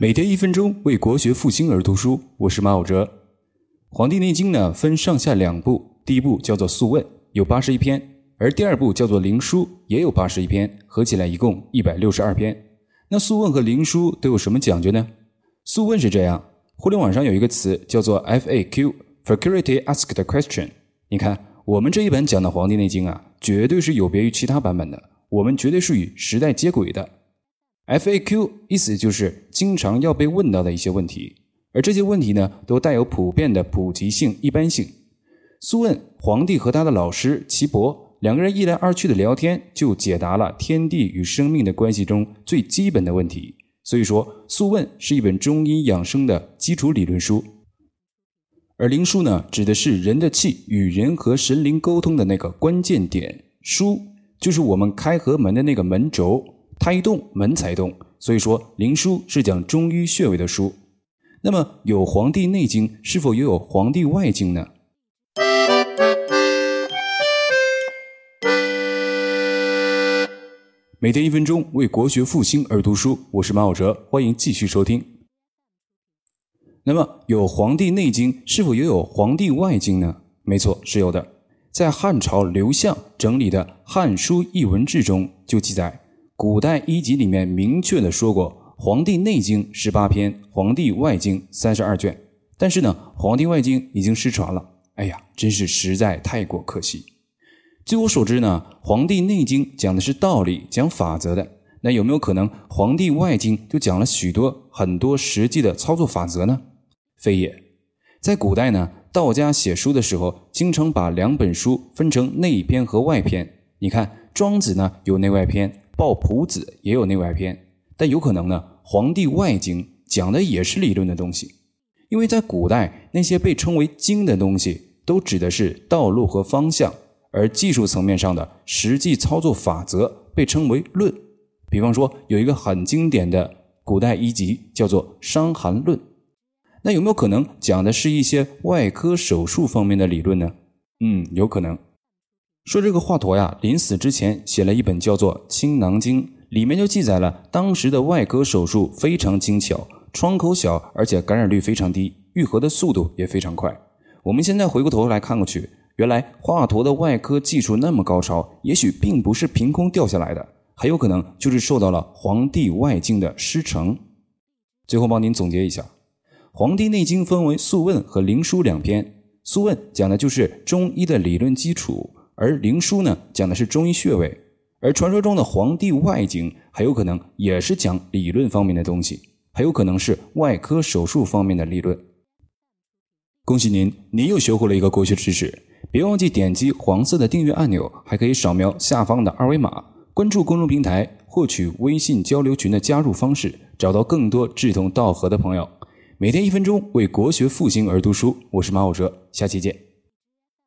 每天一分钟，为国学复兴而读书。我是马偶哲。《黄帝内经》呢，分上下两部，第一部叫做《素问》，有八十一篇；而第二部叫做《灵书》，也有八十一篇，合起来一共一百六十二篇。那《素问》和《灵书》都有什么讲究呢？《素问》是这样：互联网上有一个词叫做 FAQ（Frequently Asked Question）。你看，我们这一本讲的《黄帝内经》啊，绝对是有别于其他版本的，我们绝对是与时代接轨的。FAQ 意思就是经常要被问到的一些问题，而这些问题呢，都带有普遍的普及性、一般性。苏问皇帝和他的老师岐伯两个人一来二去的聊天，就解答了天地与生命的关系中最基本的问题。所以说，《素问》是一本中医养生的基础理论书，而灵枢呢，指的是人的气与人和神灵沟通的那个关键点，枢就是我们开合门的那个门轴。它一动，门才动。所以说，灵枢是讲中医穴位的书。那么，有《黄帝内经》，是否也有《黄帝外经》呢？每天一分钟，为国学复兴而读书。我是马晓哲，欢迎继续收听。那么，有《黄帝内经》，是否也有《黄帝外经》呢？没错，是有的。在汉朝刘向整理的《汉书艺文志》中就记载。古代医籍里面明确的说过，《黄帝内经》十八篇，《黄帝外经》三十二卷。但是呢，《黄帝外经》已经失传了。哎呀，真是实在太过可惜。据我所知呢，《黄帝内经》讲的是道理、讲法则的。那有没有可能，《黄帝外经》就讲了许多很多实际的操作法则呢？非也。在古代呢，道家写书的时候，经常把两本书分成内篇和外篇。你看，《庄子》呢有内外篇。抱朴子也有内外篇，但有可能呢，《黄帝外经》讲的也是理论的东西，因为在古代那些被称为经的东西，都指的是道路和方向，而技术层面上的实际操作法则被称为论。比方说，有一个很经典的古代医籍叫做《伤寒论》，那有没有可能讲的是一些外科手术方面的理论呢？嗯，有可能。说这个华佗呀，临死之前写了一本叫做《青囊经》，里面就记载了当时的外科手术非常精巧，创口小，而且感染率非常低，愈合的速度也非常快。我们现在回过头来看过去，原来华佗的外科技术那么高超，也许并不是凭空掉下来的，很有可能就是受到了《黄帝外经》的师承。最后帮您总结一下，《黄帝内经》分为《素问》和《灵枢》两篇，《素问》讲的就是中医的理论基础。而灵枢呢，讲的是中医穴位，而传说中的《黄帝外经》很有可能也是讲理论方面的东西，很有可能是外科手术方面的理论。恭喜您，您又学会了一个国学知识。别忘记点击黄色的订阅按钮，还可以扫描下方的二维码，关注公众平台，获取微信交流群的加入方式，找到更多志同道合的朋友。每天一分钟，为国学复兴而读书。我是马武哲，下期见。